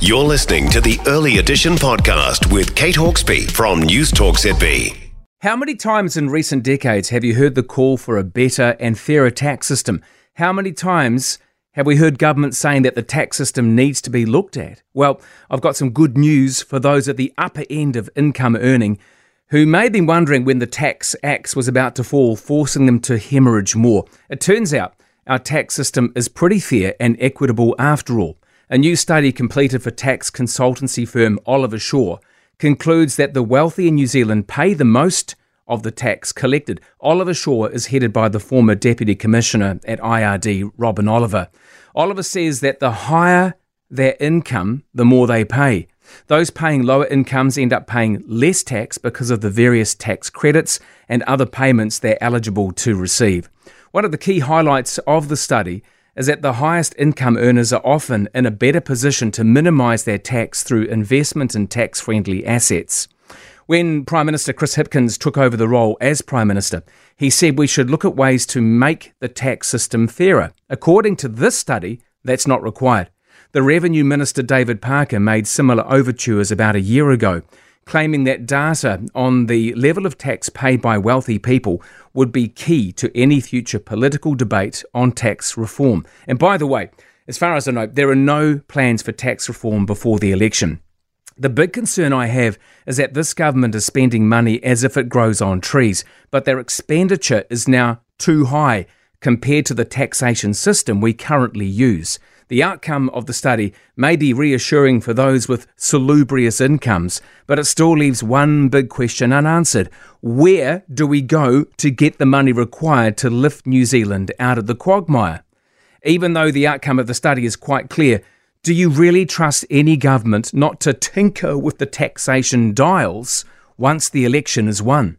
You're listening to the Early Edition podcast with Kate Hawkesby from News Talk ZB. How many times in recent decades have you heard the call for a better and fairer tax system? How many times have we heard government saying that the tax system needs to be looked at? Well, I've got some good news for those at the upper end of income earning who may have been wondering when the tax axe was about to fall, forcing them to hemorrhage more. It turns out our tax system is pretty fair and equitable after all. A new study completed for tax consultancy firm Oliver Shaw concludes that the wealthy in New Zealand pay the most of the tax collected. Oliver Shaw is headed by the former Deputy Commissioner at IRD, Robin Oliver. Oliver says that the higher their income, the more they pay. Those paying lower incomes end up paying less tax because of the various tax credits and other payments they're eligible to receive. One of the key highlights of the study is that the highest income earners are often in a better position to minimise their tax through investment in tax friendly assets. When Prime Minister Chris Hipkins took over the role as Prime Minister, he said we should look at ways to make the tax system fairer. According to this study, that's not required. The Revenue Minister David Parker made similar overtures about a year ago, claiming that data on the level of tax paid by wealthy people would be key to any future political debate on tax reform. And by the way, as far as I know, there are no plans for tax reform before the election. The big concern I have is that this government is spending money as if it grows on trees, but their expenditure is now too high compared to the taxation system we currently use. The outcome of the study may be reassuring for those with salubrious incomes, but it still leaves one big question unanswered. Where do we go to get the money required to lift New Zealand out of the quagmire? Even though the outcome of the study is quite clear, do you really trust any government not to tinker with the taxation dials once the election is won?